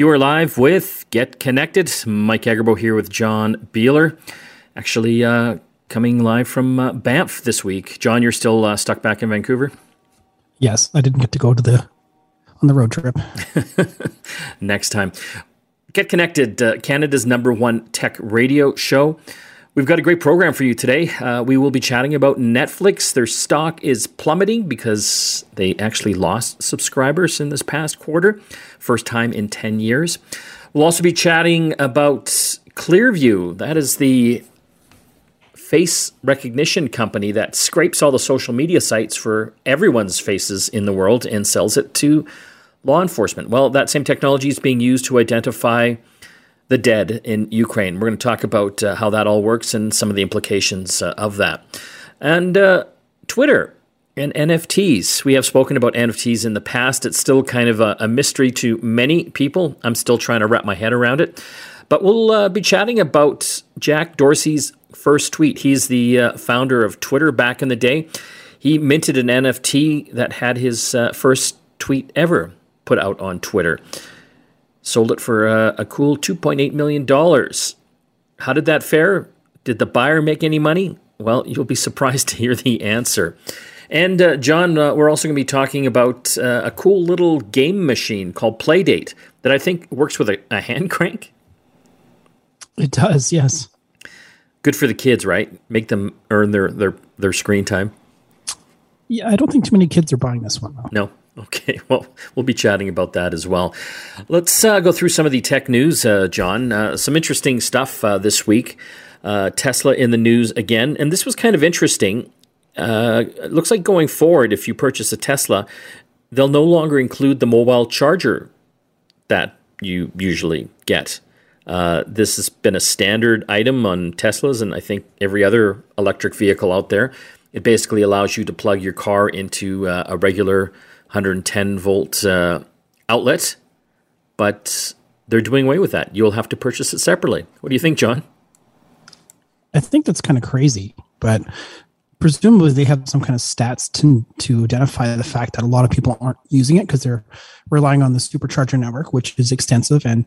You are live with Get Connected. Mike Agerbo here with John Beeler. Actually, uh, coming live from uh, Banff this week. John, you're still uh, stuck back in Vancouver? Yes, I didn't get to go to the on the road trip. Next time. Get Connected, uh, Canada's number one tech radio show. We've got a great program for you today. Uh, we will be chatting about Netflix. Their stock is plummeting because they actually lost subscribers in this past quarter, first time in 10 years. We'll also be chatting about Clearview. That is the face recognition company that scrapes all the social media sites for everyone's faces in the world and sells it to law enforcement. Well, that same technology is being used to identify the dead in Ukraine. We're going to talk about uh, how that all works and some of the implications uh, of that. And uh, Twitter and NFTs. We have spoken about NFTs in the past. It's still kind of a, a mystery to many people. I'm still trying to wrap my head around it. But we'll uh, be chatting about Jack Dorsey's first tweet. He's the uh, founder of Twitter back in the day. He minted an NFT that had his uh, first tweet ever put out on Twitter. Sold it for a, a cool $2.8 million. How did that fare? Did the buyer make any money? Well, you'll be surprised to hear the answer. And uh, John, uh, we're also going to be talking about uh, a cool little game machine called Playdate that I think works with a, a, hand crank. It does, yes. Good for the kids, right? Make them earn their their their screen time. Yeah, I don't think too many kids are buying this one. Though. No, Okay, well, we'll be chatting about that as well. Let's uh, go through some of the tech news, uh, John. Uh, some interesting stuff uh, this week. Uh, Tesla in the news again, and this was kind of interesting. Uh, it looks like going forward, if you purchase a Tesla, they'll no longer include the mobile charger that you usually get. this has been a standard item on Teslas and I think every other electric vehicle out there. It basically allows you to plug your car into a regular 110 volt uh, outlet, but they're doing away with that. You'll have to purchase it separately. What do you think, John? I think that's kind of crazy, but presumably they have some kind of stats to to identify the fact that a lot of people aren't using it because they're relying on the supercharger network, which is extensive and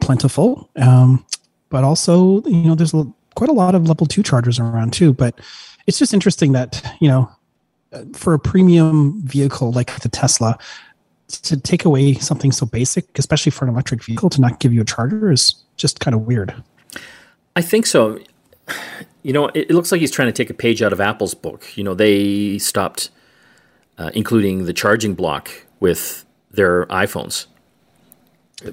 plentiful. Um, but also, you know, there's quite a lot of level two chargers around too. But it's just interesting that you know for a premium vehicle like the Tesla, to take away something so basic, especially for an electric vehicle, to not give you a charger is just kind of weird. I think so. You know, it, it looks like he's trying to take a page out of Apple's book. You know, they stopped uh, including the charging block with their iPhones.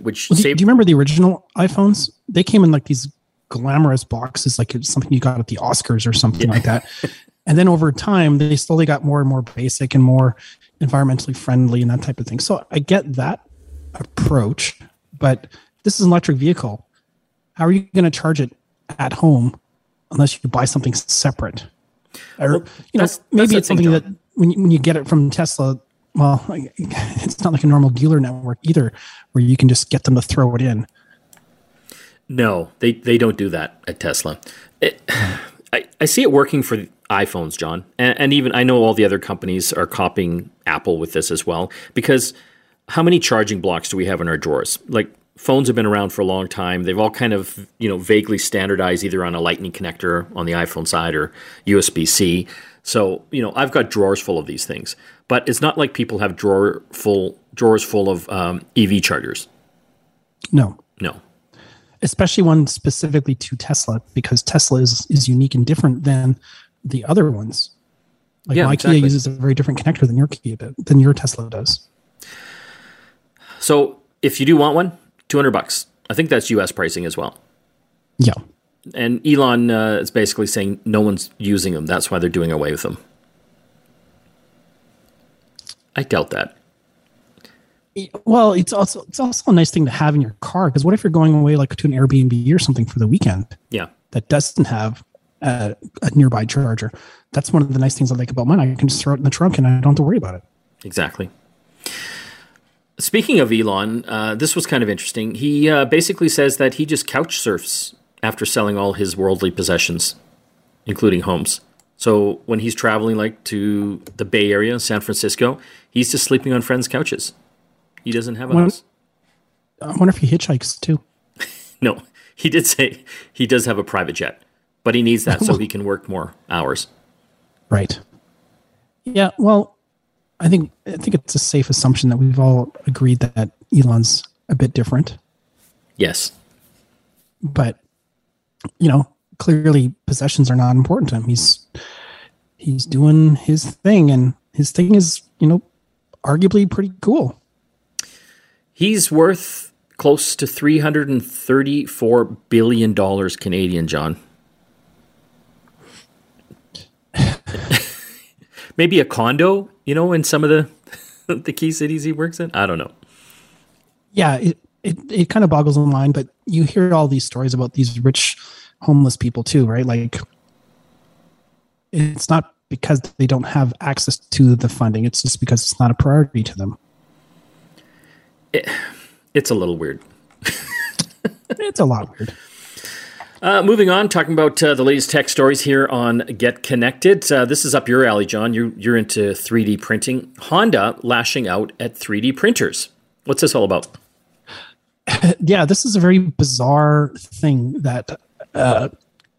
Which well, do, saved- do you remember the original iPhones? They came in like these glamorous boxes, like it's something you got at the Oscars or something yeah. like that. And then over time, they slowly got more and more basic and more environmentally friendly and that type of thing. So I get that approach, but this is an electric vehicle. How are you going to charge it at home unless you buy something separate? Or, well, you know, maybe it's something that when you, when you get it from Tesla, well, it's not like a normal dealer network either, where you can just get them to throw it in. No, they, they don't do that at Tesla. It, I, I see it working for iPhones, John, and, and, even I know all the other companies are copying Apple with this as well. Because how many charging blocks do we have in our drawers? Like phones have been around for a long time. They've all kind of you know vaguely standardized either on a Lightning connector on the iPhone side or USB C. So you know I've got drawers full of these things, but it's not like people have drawer full drawers full of um, EV chargers. No, no especially one specifically to Tesla because Tesla is, is unique and different than the other ones. Like yeah, my exactly. Kia uses a very different connector than your Kia than your Tesla does. So if you do want one, two hundred bucks. I think that's U.S. pricing as well. Yeah. And Elon uh, is basically saying no one's using them. That's why they're doing away with them. I doubt that. Well, it's also it's also a nice thing to have in your car because what if you're going away like to an Airbnb or something for the weekend? Yeah. That doesn't have a, a nearby charger. That's one of the nice things I like about mine. I can just throw it in the trunk and I don't have to worry about it. Exactly. Speaking of Elon, uh, this was kind of interesting. He uh, basically says that he just couch surfs after selling all his worldly possessions, including homes. So when he's traveling, like to the Bay Area, San Francisco, he's just sleeping on friends' couches. He doesn't have a house. I wonder if he hitchhikes too. No, he did say he does have a private jet, but he needs that so he can work more hours. Right. Yeah. Well, I think I think it's a safe assumption that we've all agreed that Elon's a bit different. Yes. But you know, clearly possessions are not important to him. He's he's doing his thing and his thing is, you know, arguably pretty cool. He's worth close to 334 billion dollars Canadian, John. Maybe a condo, you know, in some of the the key cities he works in. I don't know. Yeah, it it, it kind of boggles the mind, but you hear all these stories about these rich homeless people too, right? Like it's not because they don't have access to the funding. It's just because it's not a priority to them. It, it's a little weird. it's a lot weird. Uh, moving on, talking about uh, the latest tech stories here on Get Connected. Uh, this is up your alley, John. You're, you're into 3D printing. Honda lashing out at 3D printers. What's this all about? yeah, this is a very bizarre thing that uh,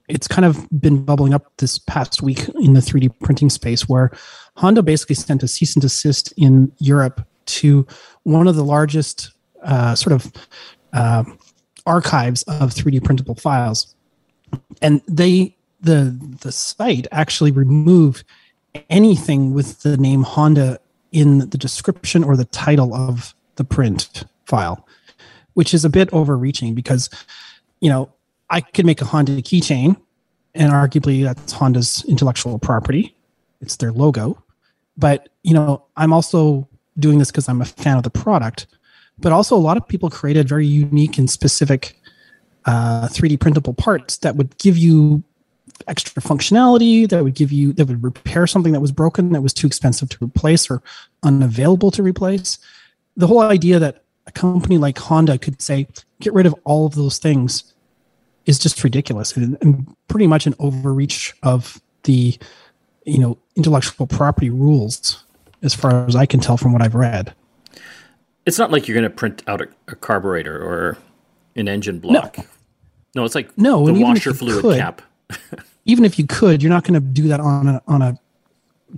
it's kind of been bubbling up this past week in the 3D printing space where Honda basically sent a cease and desist in Europe to one of the largest uh, sort of uh, archives of 3D printable files, and they the the site actually removed anything with the name Honda in the description or the title of the print file, which is a bit overreaching because you know I could make a Honda keychain, and arguably that's Honda's intellectual property. It's their logo, but you know I'm also doing this because I'm a fan of the product but also a lot of people created very unique and specific uh, 3D printable parts that would give you extra functionality, that would give you that would repair something that was broken that was too expensive to replace or unavailable to replace. The whole idea that a company like Honda could say, get rid of all of those things is just ridiculous and, and pretty much an overreach of the you know intellectual property rules as far as I can tell from what I've read. It's not like you're going to print out a, a, carburetor or an engine block. No, no it's like no, the washer fluid could, cap. even if you could, you're not going to do that on a, on a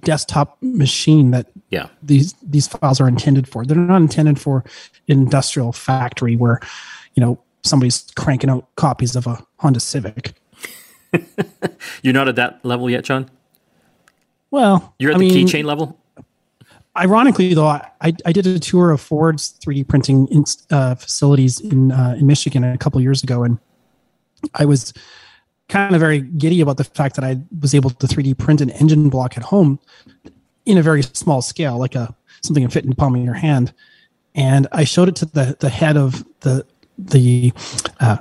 desktop machine that yeah these these files are intended for. They're not intended for an industrial factory where you know somebody's cranking out copies of a Honda Civic. you're not at that level yet, John. Well, you're at I the keychain level ironically though I, I did a tour of ford's 3d printing in, uh, facilities in, uh, in michigan a couple years ago and i was kind of very giddy about the fact that i was able to 3d print an engine block at home in a very small scale like a something that fit in the palm of your hand and i showed it to the, the head of the the uh,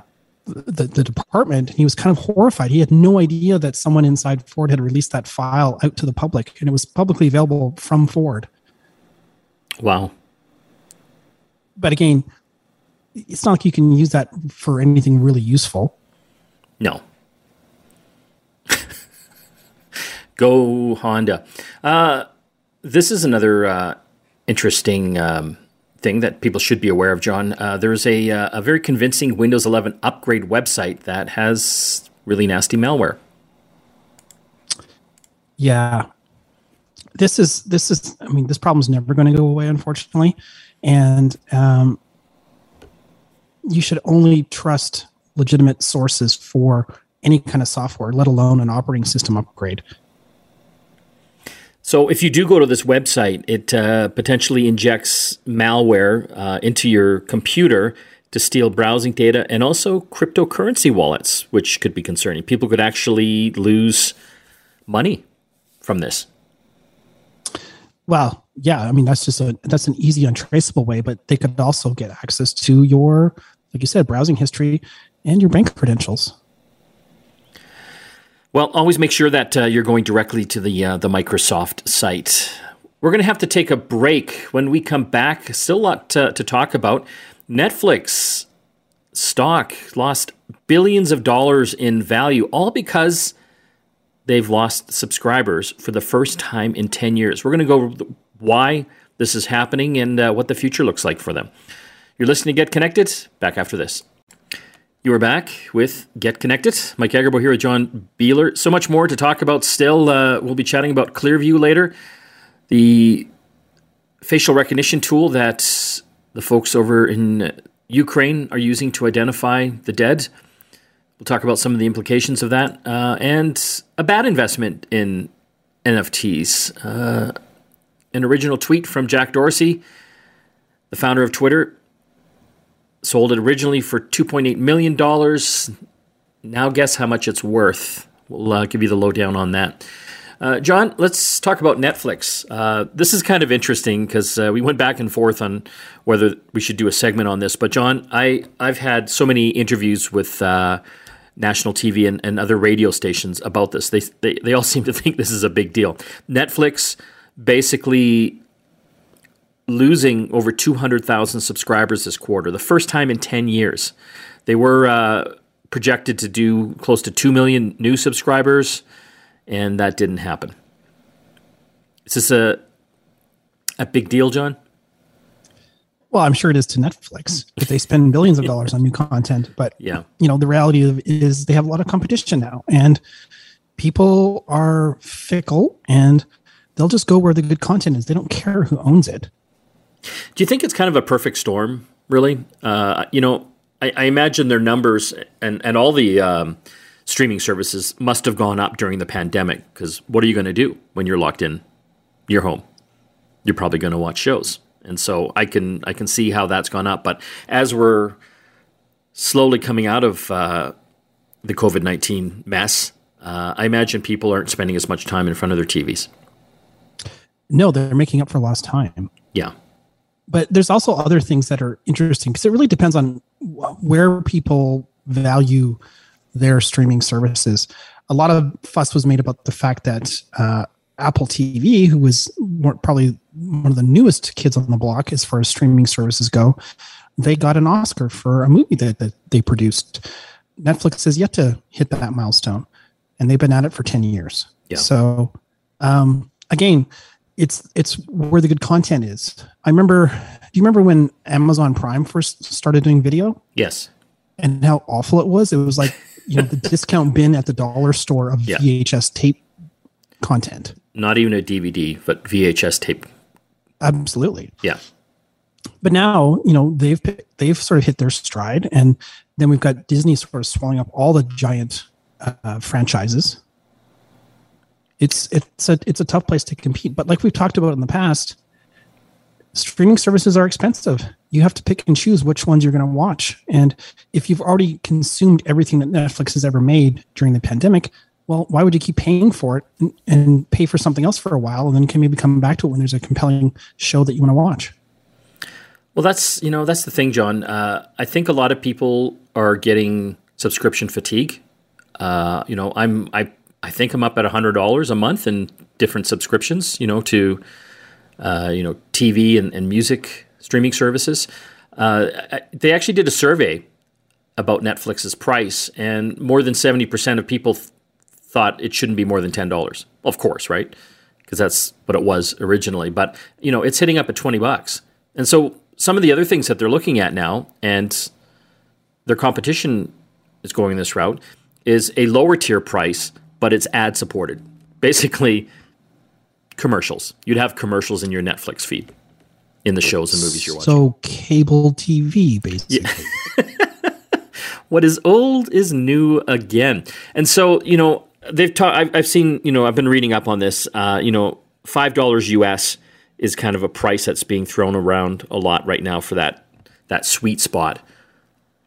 the, the department he was kind of horrified he had no idea that someone inside ford had released that file out to the public and it was publicly available from ford Wow. But again, it's not like you can use that for anything really useful. No. Go Honda. Uh, this is another uh, interesting um, thing that people should be aware of, John. Uh, there's a, uh, a very convincing Windows 11 upgrade website that has really nasty malware. Yeah, this is this is i mean this problem's never going to go away unfortunately and um, you should only trust legitimate sources for any kind of software let alone an operating system upgrade. So if you do go to this website it uh, potentially injects malware uh, into your computer to steal browsing data and also cryptocurrency wallets which could be concerning. People could actually lose money from this. Well, yeah, I mean that's just a that's an easy untraceable way, but they could also get access to your, like you said, browsing history and your bank credentials. Well, always make sure that uh, you're going directly to the uh, the Microsoft site. We're going to have to take a break. When we come back, still a lot to, to talk about. Netflix stock lost billions of dollars in value, all because they've lost subscribers for the first time in 10 years. We're going to go over why this is happening and uh, what the future looks like for them. You're listening to Get Connected. Back after this. You are back with Get Connected. Mike Agerbo here with John Beeler. So much more to talk about still. Uh, we'll be chatting about Clearview later, the facial recognition tool that the folks over in Ukraine are using to identify the dead. We'll talk about some of the implications of that uh, and a bad investment in NFTs. Uh, an original tweet from Jack Dorsey, the founder of Twitter, sold it originally for $2.8 million. Now, guess how much it's worth. We'll uh, give you the lowdown on that. Uh, John, let's talk about Netflix. Uh, this is kind of interesting because uh, we went back and forth on whether we should do a segment on this. But John, I I've had so many interviews with uh, national TV and, and, other radio stations about this. They, they they all seem to think this is a big deal. Netflix basically losing over 200,000 subscribers this quarter, the first time in 10 years. They were uh, projected to do close to 2 million new subscribers, and that didn't happen. Is this a, a big deal, John? Well, I'm sure it is to Netflix they spend billions of dollars on new content. But yeah, you know, the reality of is they have a lot of competition now, and people are fickle, and they'll just go where the good content is. They don't care who owns it. Do you think it's kind of a perfect storm, really? Uh, you know, I, I, imagine their numbers and, and all the um, streaming services must have gone up during the pandemic because what are you going to do when you're locked in your home? You're probably going to watch shows. And so I can I can see how that's gone up. But as we're slowly coming out of uh, the COVID nineteen mess, uh, I imagine people aren't spending as much time in front of their TVs. No, they're making up for lost time. Yeah but there's also other things that are interesting because it really depends on where people value their streaming services. A lot of fuss was made about the fact that uh, Apple TV, who was probably one of the newest kids on the block as far as streaming services go, they got an Oscar for a movie that, that they produced. Netflix has yet to hit that milestone, and they've been at it for 10 years. Yeah. So, um, again, it's it's where the good content is. I remember. Do you remember when Amazon Prime first started doing video? Yes. And how awful it was. It was like you know the discount bin at the dollar store of yeah. VHS tape content. Not even a DVD, but VHS tape. Absolutely. Yeah. But now you know they've they've sort of hit their stride, and then we've got Disney sort of swallowing up all the giant uh, franchises it's it's a it's a tough place to compete. But like we've talked about in the past, streaming services are expensive. You have to pick and choose which ones you're going to watch. And if you've already consumed everything that Netflix has ever made during the pandemic, well, why would you keep paying for it and, and pay for something else for a while and then can maybe come back to it when there's a compelling show that you want to watch? Well, that's you know that's the thing, John. Uh, I think a lot of people are getting subscription fatigue. Uh, you know, I'm I I think I'm up at hundred dollars a month in different subscriptions. You know, to uh, you know TV and, and music streaming services. Uh, they actually did a survey about Netflix's price, and more than seventy percent of people th- thought it shouldn't be more than ten dollars. Of course, right? Because that's what it was originally. But you know, it's hitting up at twenty bucks, and so some of the other things that they're looking at now, and their competition is going this route, is a lower tier price but it's ad supported. Basically, commercials. You'd have commercials in your Netflix feed in the shows and movies you're watching. So cable TV, basically. Yeah. what is old is new again. And so, you know, they've taught, I've, I've seen, you know, I've been reading up on this, uh, you know, $5 US is kind of a price that's being thrown around a lot right now for that, that sweet spot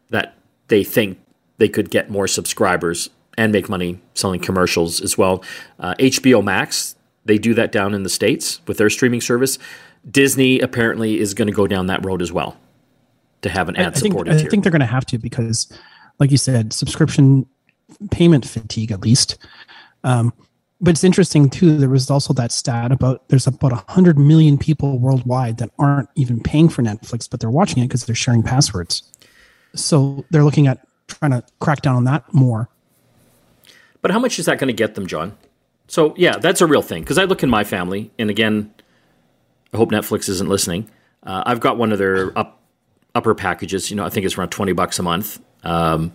that they think they could get more subscribers and make money selling commercials as well. Uh, HBO Max, they do that down in the States with their streaming service. Disney apparently is going to go down that road as well to have an ad supported I, I think they're going to have to because, like you said, subscription payment fatigue at least. Um, but it's interesting too. There was also that stat about there's about 100 million people worldwide that aren't even paying for Netflix, but they're watching it because they're sharing passwords. So they're looking at trying to crack down on that more. But how much is that going to get them, John? So yeah, that's a real thing. Because I look in my family, and again, I hope Netflix isn't listening. Uh, I've got one of their up upper packages. You know, I think it's around twenty bucks a month, um,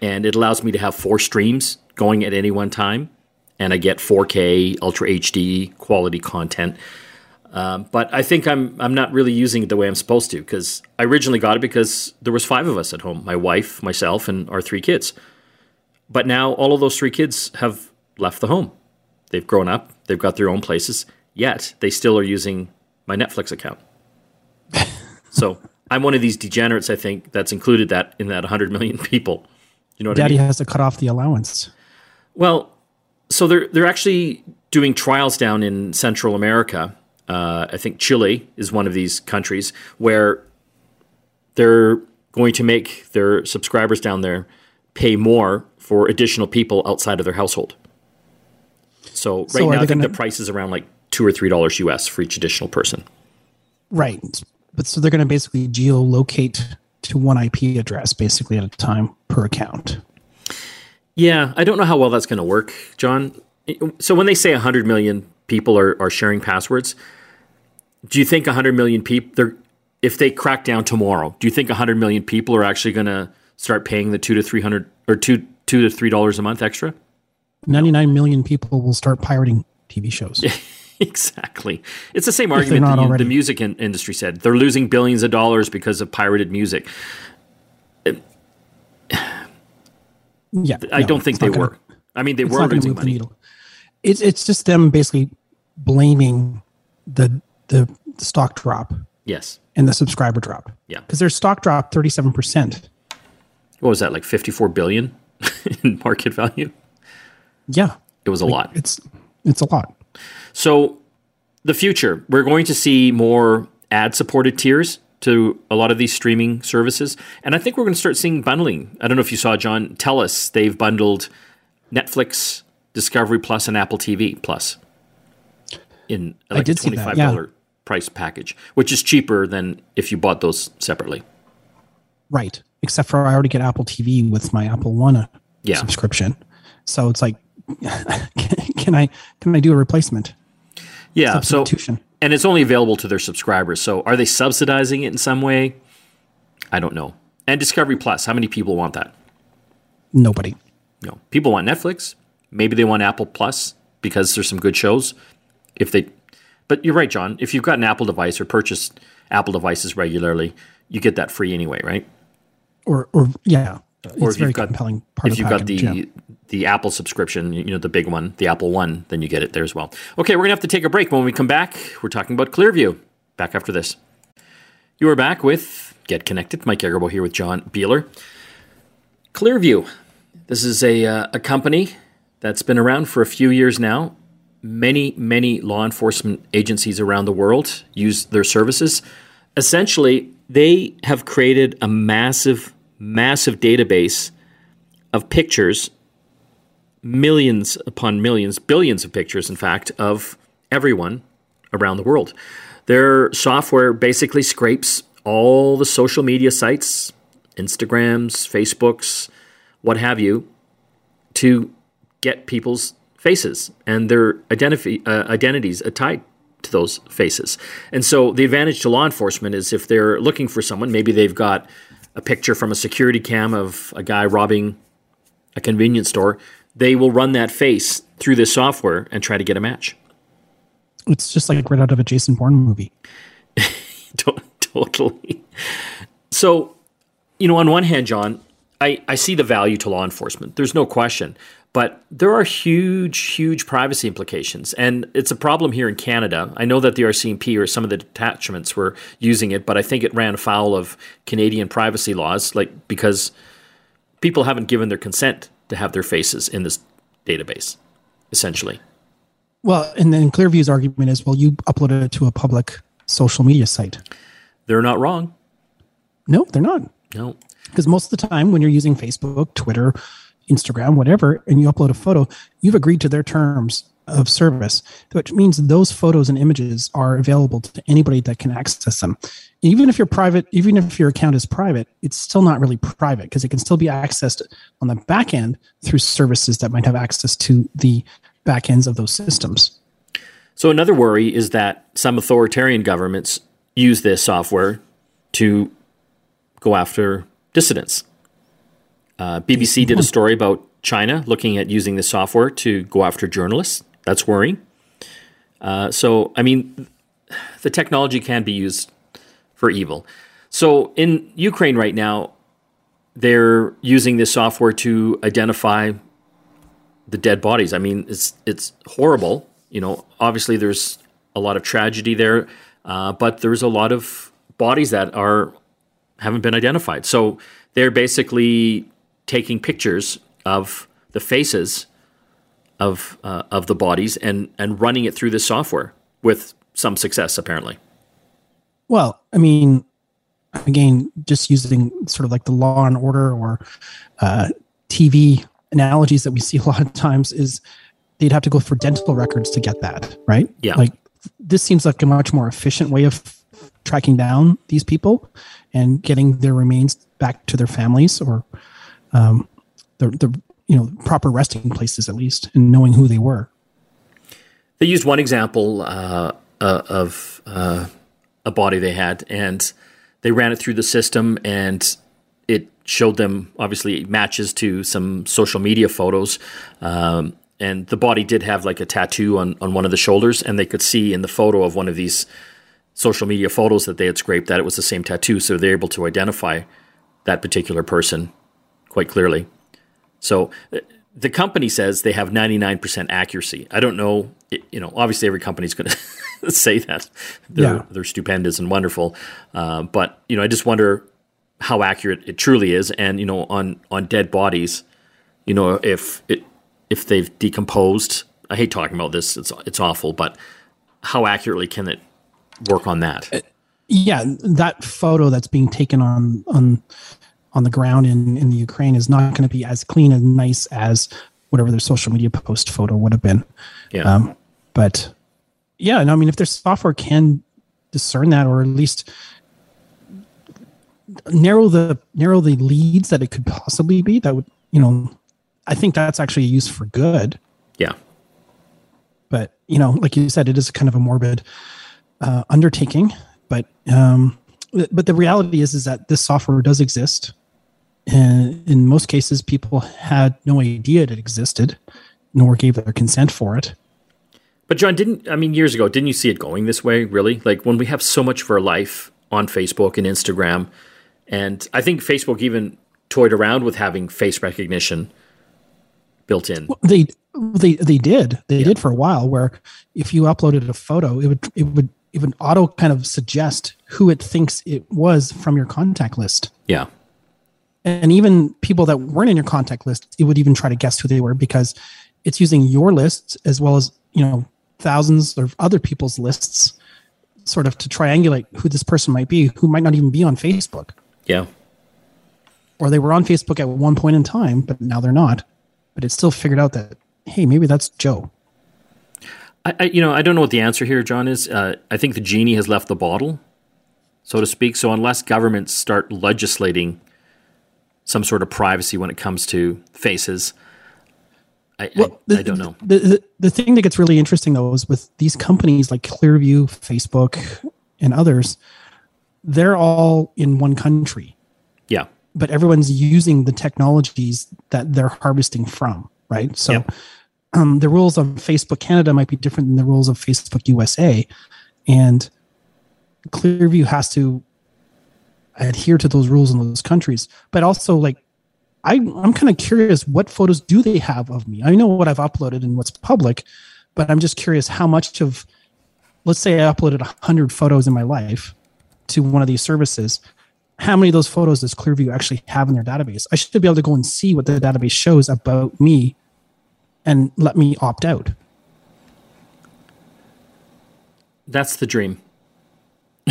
and it allows me to have four streams going at any one time, and I get 4K Ultra HD quality content. Um, but I think I'm I'm not really using it the way I'm supposed to because I originally got it because there was five of us at home: my wife, myself, and our three kids. But now all of those three kids have left the home. They've grown up. They've got their own places. Yet they still are using my Netflix account. so I'm one of these degenerates. I think that's included that in that 100 million people. You know what Daddy I mean? has to cut off the allowance. Well, so they're they're actually doing trials down in Central America. Uh, I think Chile is one of these countries where they're going to make their subscribers down there pay more for additional people outside of their household. So right So now, I think gonna- the price is around like two or three dollars US for each additional person. Right. But so they're going to basically geolocate to one IP address basically at a time per account. Yeah, I don't know how well that's going to work, John. So when they say 100 million people are, are sharing passwords, do you think 100 million people, if they crack down tomorrow, do you think 100 million people are actually going to start paying the two to 300 or two, two to three dollars a month extra? 99 million people will start pirating TV shows. exactly. It's the same argument that you- the music in- industry said. They're losing billions of dollars because of pirated music. Yeah. I no, don't think they gonna- were. I mean, they were losing move the money. needle. It's it's just them basically blaming the the, the stock drop Yes. and the subscriber drop. Yeah. Because their stock dropped 37%. What was that, like 54 billion in market value? Yeah. It was a lot. It's it's a lot. So, the future, we're going to see more ad supported tiers to a lot of these streaming services. And I think we're going to start seeing bundling. I don't know if you saw, John, Telus they've bundled Netflix, Discovery Plus, and Apple TV Plus in like did a $25 yeah. price package, which is cheaper than if you bought those separately. Right. Except for I already get Apple TV with my Apple One Yeah. subscription. So it's like can I can I do a replacement? Yeah. So, Substitution. and it's only available to their subscribers. So, are they subsidizing it in some way? I don't know. And Discovery Plus, how many people want that? Nobody. No, people want Netflix. Maybe they want Apple Plus because there's some good shows. If they, but you're right, John. If you've got an Apple device or purchased Apple devices regularly, you get that free anyway, right? Or or yeah. Or it's if very you've got compelling part if you've got the yeah. the Apple subscription, you know the big one, the Apple One, then you get it there as well. Okay, we're gonna have to take a break. When we come back, we're talking about Clearview. Back after this. You are back with Get Connected. Mike Agerbo here with John Beeler. Clearview. This is a, uh, a company that's been around for a few years now. Many, many law enforcement agencies around the world use their services. Essentially, they have created a massive, massive database of pictures, millions upon millions, billions of pictures, in fact, of everyone around the world. Their software basically scrapes all the social media sites, Instagrams, Facebooks, what have you, to get people's faces and their identity, uh, identities tied to those faces. And so the advantage to law enforcement is if they're looking for someone, maybe they've got a picture from a security cam of a guy robbing a convenience store, they will run that face through this software and try to get a match. It's just like right out of a Jason Bourne movie. Totally. So, you know, on one hand, John, I, I see the value to law enforcement. There's no question. But there are huge, huge privacy implications. And it's a problem here in Canada. I know that the RCMP or some of the detachments were using it, but I think it ran afoul of Canadian privacy laws, like because people haven't given their consent to have their faces in this database, essentially. Well, and then Clearview's argument is, well, you uploaded it to a public social media site. They're not wrong. No, they're not. No. Because most of the time, when you're using Facebook, Twitter, Instagram, whatever, and you upload a photo, you've agreed to their terms of service, which means those photos and images are available to anybody that can access them. Even if you're private, even if your account is private, it's still not really private because it can still be accessed on the back end through services that might have access to the back ends of those systems. So another worry is that some authoritarian governments use this software to go after dissidents. Uh, BBC did a story about China looking at using the software to go after journalists. That's worrying. Uh, so, I mean, the technology can be used for evil. So, in Ukraine right now, they're using this software to identify the dead bodies. I mean, it's it's horrible. You know, obviously there's a lot of tragedy there, uh, but there's a lot of bodies that are haven't been identified. So they're basically taking pictures of the faces of uh, of the bodies and and running it through this software with some success apparently. Well, I mean, again, just using sort of like the Law and Order or uh, TV analogies that we see a lot of times is they'd have to go for dental records to get that, right? Yeah. Like this seems like a much more efficient way of tracking down these people and getting their remains back to their families or um, the, the you know proper resting places at least and knowing who they were. They used one example uh, uh, of uh, a body they had, and they ran it through the system, and it showed them obviously matches to some social media photos. Um, and the body did have like a tattoo on, on one of the shoulders, and they could see in the photo of one of these social media photos that they had scraped that it was the same tattoo. So they're able to identify that particular person quite clearly. So uh, the company says they have 99% accuracy. I don't know, you know, obviously every company's going to say that they're, yeah. they're stupendous and wonderful. Uh, but, you know, I just wonder how accurate it truly is. And, you know, on, on dead bodies, you know, if it, if they've decomposed, I hate talking about this. It's, it's awful, but how accurately can it work on that? Uh, yeah. That photo that's being taken on, on, on the ground in, in the Ukraine is not going to be as clean and nice as whatever their social media post photo would have been. Yeah. Um, but yeah, no, I mean, if their software can discern that, or at least narrow the narrow the leads that it could possibly be, that would you know, I think that's actually used for good. Yeah. But you know, like you said, it is kind of a morbid uh, undertaking. But um, but the reality is is that this software does exist and in most cases, people had no idea it existed, nor gave their consent for it. But John, didn't I mean years ago? Didn't you see it going this way? Really, like when we have so much of our life on Facebook and Instagram, and I think Facebook even toyed around with having face recognition built in. Well, they they they did they yeah. did for a while. Where if you uploaded a photo, it would it would it would auto kind of suggest who it thinks it was from your contact list. Yeah and even people that weren't in your contact list it would even try to guess who they were because it's using your lists as well as you know thousands of other people's lists sort of to triangulate who this person might be who might not even be on facebook. Yeah. Or they were on facebook at one point in time but now they're not. But it's still figured out that hey maybe that's joe. I, I you know i don't know what the answer here john is. Uh, i think the genie has left the bottle so to speak. So unless governments start legislating some sort of privacy when it comes to faces. I, well, I, the, I, don't know. The, the, the thing that gets really interesting though is with these companies like Clearview, Facebook, and others, they're all in one country. Yeah. But everyone's using the technologies that they're harvesting from, right? So yep. um, the rules of Facebook Canada might be different than the rules of Facebook USA. And Clearview has to adhere to those rules in those countries. But also, like, I, I'm kind of curious what photos do they have of me? I know what I've uploaded and what's public, but I'm just curious how much of, let's say I uploaded 100 photos in my life to one of these services. How many of those photos does Clearview actually have in their database? I should be able to go and see what the database shows about me and let me opt out. That's the dream.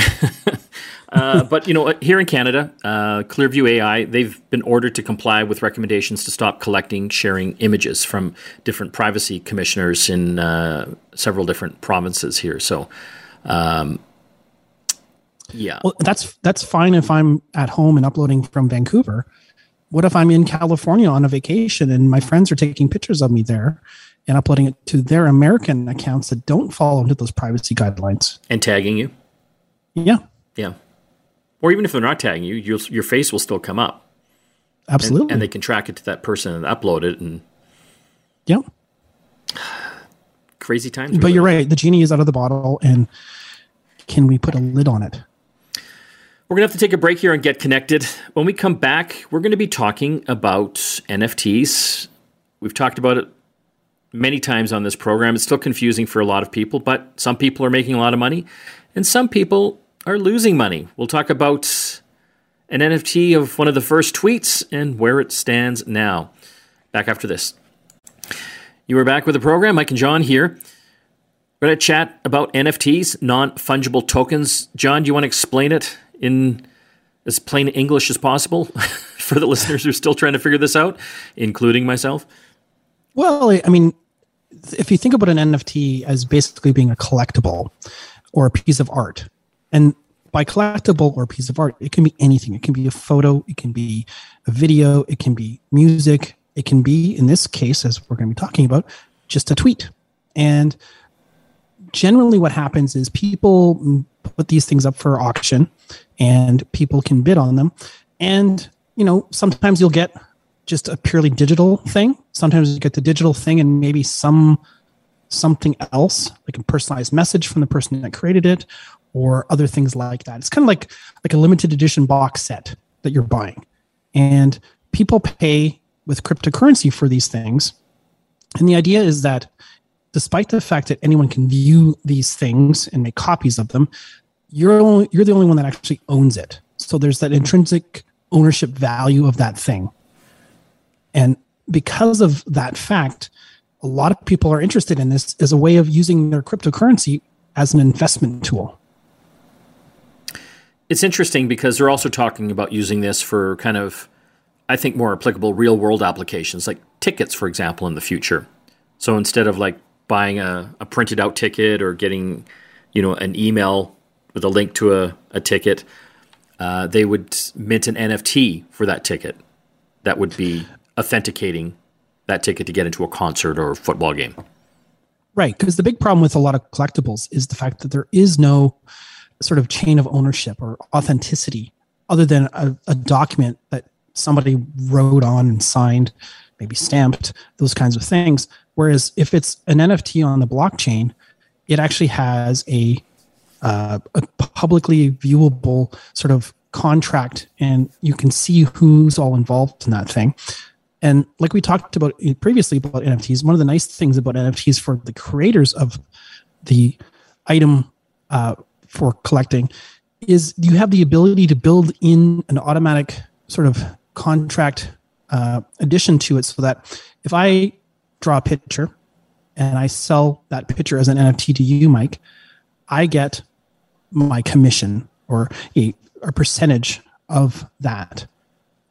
Uh, but you know, here in Canada, uh, Clearview AI they've been ordered to comply with recommendations to stop collecting, sharing images from different privacy commissioners in uh, several different provinces here. So, um, yeah, well, that's that's fine if I'm at home and uploading from Vancouver. What if I'm in California on a vacation and my friends are taking pictures of me there? and uploading it to their American accounts that don't fall into those privacy guidelines and tagging you. Yeah. Yeah. Or even if they're not tagging you, your your face will still come up. Absolutely. And, and, they can track it to that person and upload it and yeah. Crazy times. But you're right. The genie is out of the bottle and can we put a lid on it? We're going to have to take a break here and get connected. When we come back, we're going to be talking about NFTs. We've talked about it many times on this program. It's still confusing for a lot of people, but some people are making a lot of money and some people are losing money. We'll talk about an NFT of one of the first tweets and where it stands now. Back after this. You are back with the program. Mike and John here. We're going to chat about NFTs, non fungible tokens. John, do you want to explain it in as plain English as possible for the listeners who are still trying to figure this out, including myself? Well, I mean, if you think about an NFT as basically being a collectible or a piece of art, and by collectible or piece of art, it can be anything. It can be a photo, it can be a video, it can be music, it can be, in this case, as we're going to be talking about, just a tweet. And generally, what happens is people put these things up for auction and people can bid on them. And, you know, sometimes you'll get just a purely digital thing. Sometimes you get the digital thing and maybe some something else, like a personalized message from the person that created it, or other things like that. It's kind of like like a limited edition box set that you're buying. And people pay with cryptocurrency for these things. And the idea is that despite the fact that anyone can view these things and make copies of them, you're only, you're the only one that actually owns it. So there's that intrinsic ownership value of that thing. And because of that fact, a lot of people are interested in this as a way of using their cryptocurrency as an investment tool. It's interesting because they're also talking about using this for kind of I think, more applicable real world applications like tickets, for example, in the future. So instead of like buying a, a printed out ticket or getting, you know, an email with a link to a, a ticket, uh, they would mint an NFT for that ticket that would be authenticating that ticket to get into a concert or a football game. Right. Because the big problem with a lot of collectibles is the fact that there is no sort of chain of ownership or authenticity other than a, a document that somebody wrote on and signed, maybe stamped, those kinds of things. Whereas if it's an NFT on the blockchain, it actually has a, uh, a publicly viewable sort of contract and you can see who's all involved in that thing. And like we talked about previously about NFTs, one of the nice things about NFTs for the creators of the item uh, for collecting is you have the ability to build in an automatic sort of contract uh, addition to it so that if I draw a picture and I sell that picture as an NFT to you, Mike, I get my commission or a, a percentage of that.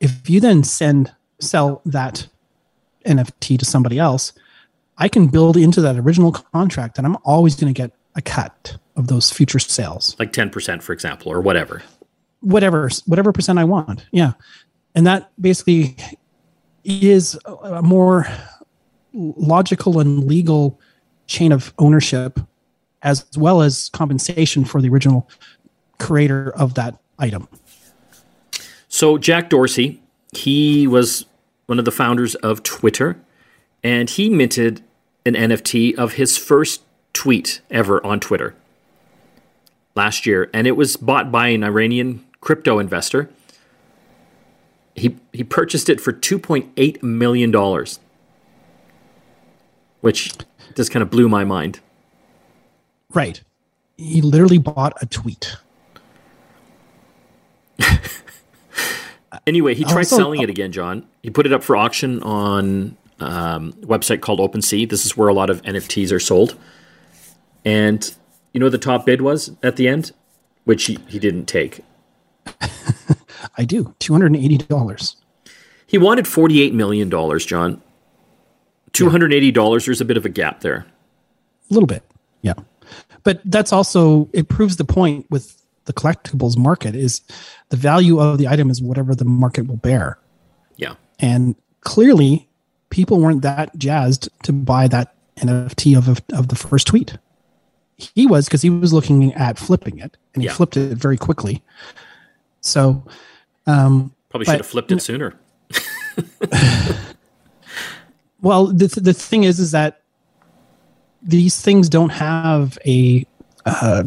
If you then send sell that NFT to somebody else, I can build into that original contract and I'm always going to get a cut of those future sales. Like 10%, for example, or whatever. Whatever, whatever percent I want. Yeah and that basically is a more logical and legal chain of ownership as well as compensation for the original creator of that item. So Jack Dorsey, he was one of the founders of Twitter and he minted an NFT of his first tweet ever on Twitter last year and it was bought by an Iranian crypto investor. He he purchased it for 2.8 million dollars which just kind of blew my mind. Right. He literally bought a tweet. Anyway he tried also, selling it again john. He put it up for auction on um, a website called OpenSea. This is where a lot of NFTs are sold. And you know what the top bid was at the end? Which he, he didn't take. I do. $280. He wanted $48 million, John. $280, there's a bit of a gap there. A little bit. Yeah. But that's also it proves the point with the collectibles market is the value of the item is whatever the market will bear. Yeah. And clearly people weren't that jazzed to buy that NFT of, of, of the first tweet. He was because he was looking at flipping it and he yeah. flipped it very quickly So, um, probably should have flipped it sooner. well, the the thing is, is that these things don't have a, uh,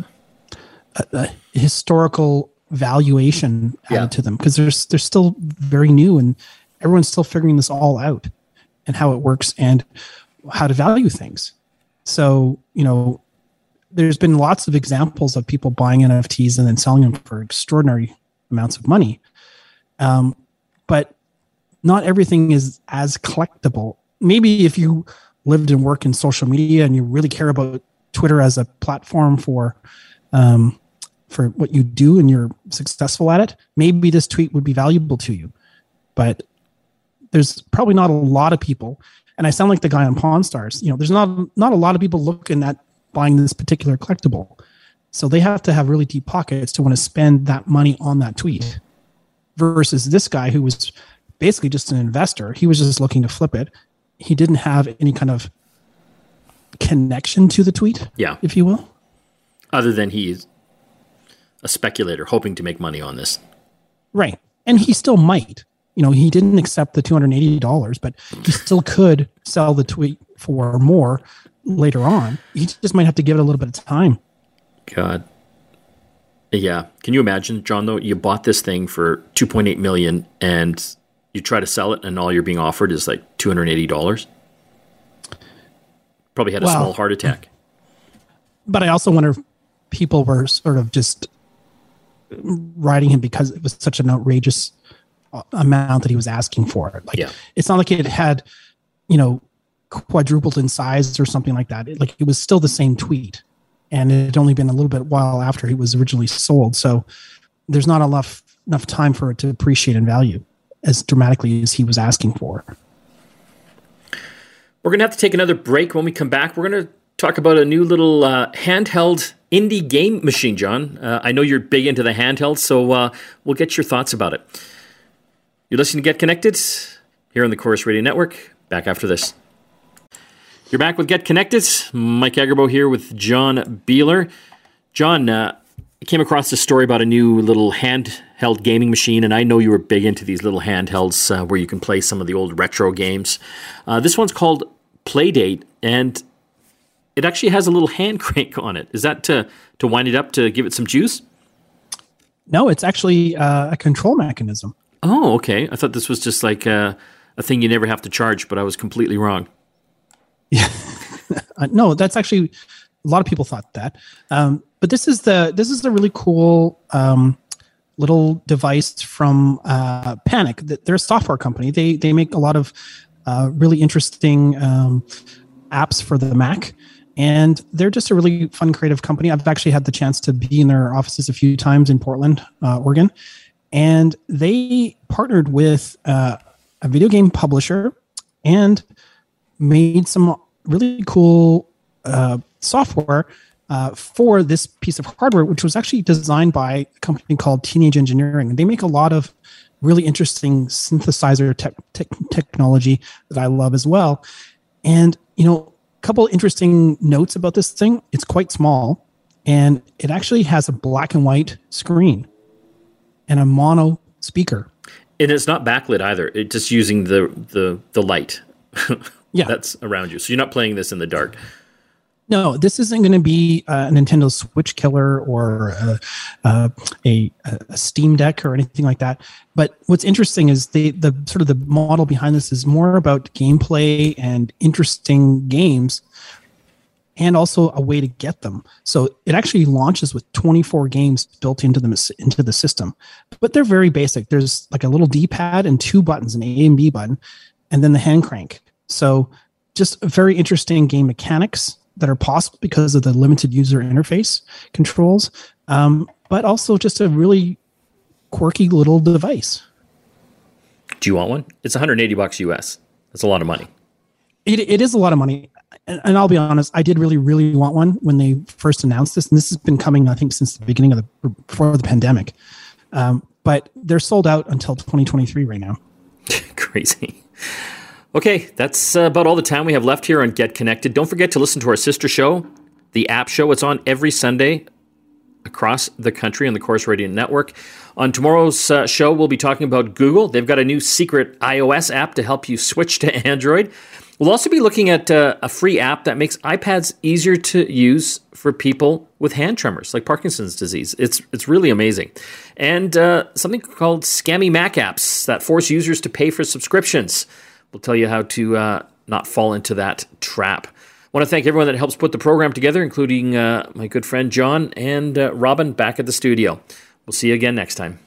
a, a historical valuation added yeah. to them because they're they're still very new and everyone's still figuring this all out and how it works and how to value things. So, you know, there's been lots of examples of people buying NFTs and then selling them for extraordinary amounts of money. Um, but not everything is as collectible. Maybe if you lived and work in social media and you really care about Twitter as a platform for um, for what you do and you're successful at it, maybe this tweet would be valuable to you. But there's probably not a lot of people, and I sound like the guy on Pawn Stars. You know, there's not not a lot of people looking at buying this particular collectible. So they have to have really deep pockets to want to spend that money on that tweet. Versus this guy who was basically just an investor. He was just looking to flip it. He didn't have any kind of connection to the tweet. Yeah. If you will. Other than he's a speculator hoping to make money on this. Right. And he still might. You know, he didn't accept the $280, but he still could sell the tweet for more later on. You just might have to give it a little bit of time. God. Yeah. Can you imagine, John, though, you bought this thing for 2.8 million and you try to sell it and all you're being offered is like $280? Probably had a well, small heart attack. But I also wonder if people were sort of just riding him because it was such an outrageous uh, amount that he was asking for. Like, yeah. it's not like it had, you know, quadrupled in size or something like that. It, like it was still the same tweet, and it had only been a little bit while after he was originally sold. So there's not enough enough time for it to appreciate in value as dramatically as he was asking for. We're gonna have to take another break. When we come back, we're gonna talk about a new little uh, handheld indie game machine, John. Uh, I know you're big into the handheld, so uh, we'll get your thoughts about it. You're listening to Get Connected here on the Corus Radio Network. Back after this. You're back with Get Connected. Mike Agerbo here with John Beeler. John, uh, I came across a story about a new little handheld gaming machine, and I know you were big into these little handhelds uh, where you can play some of the old retro games. Uh, this one's called Playdate, and it actually has a little hand crank on it. Is that to, to wind it up to give it some juice? No, it's actually uh, a control mechanism. Oh, okay. I thought this was just like a, a thing you never have to charge, but I was completely wrong. Yeah. uh, no, that's actually a lot of people thought that. Um, but this is the this is the really cool um, little device from uh, Panic. They're a software company. They they make a lot of uh, really interesting um, apps for the Mac. And they're just a really fun, creative company. I've actually had the chance to be in their offices a few times in Portland, uh, Oregon. And they partnered with uh, a video game publisher and made some really cool uh, software uh, for this piece of hardware, which was actually designed by a company called Teenage Engineering. They make a lot of really interesting synthesizer te- te- technology that I love as well. And, you know, a couple interesting notes about this thing it's quite small and it actually has a black and white screen and a mono speaker. And it's not backlit either. It's just using the the the light. yeah, that's around you. So you're not playing this in the dark. No, this isn't going to be uh, a Nintendo Switch killer or a, a, a, a, Steam Deck or anything like that. But what's interesting is the the sort of the model behind this is more about gameplay and interesting games, and also a way to get them. So it actually launches with 24 games built into the into the system, but they're very basic. There's like a little D-pad and two buttons, an A and B button, and then the hand crank. So just very interesting game mechanics that are possible because of the limited user interface controls, um, but also just a really quirky little device. Do you want one? It's 180 bucks US. That's a lot of money. It, it is a lot of money. And, and I'll be honest, I did really, really want one when they first announced this. And this has been coming, I think, since the beginning of the, before the pandemic. Um, but they're sold out until 2023 right now. Crazy. Okay, that's uh, about all the time we have left here on Get Connected. Don't forget to listen to our sister show, The App Show. It's on every Sunday across the country on the Corus Radio Network. On tomorrow's uh, show, we'll be talking about Google. They've got a new secret iOS app to help you switch to Android. We'll also be looking at uh, a free app that makes iPads easier to use for people with hand tremors, like Parkinson's disease. It's it's really amazing, and uh, something called scammy Mac apps that force users to pay for subscriptions. We'll tell you how to uh, not fall into that trap. I want to thank everyone that helps put the program together, including uh, my good friend John and uh, Robin back at the studio. We'll see you again next time.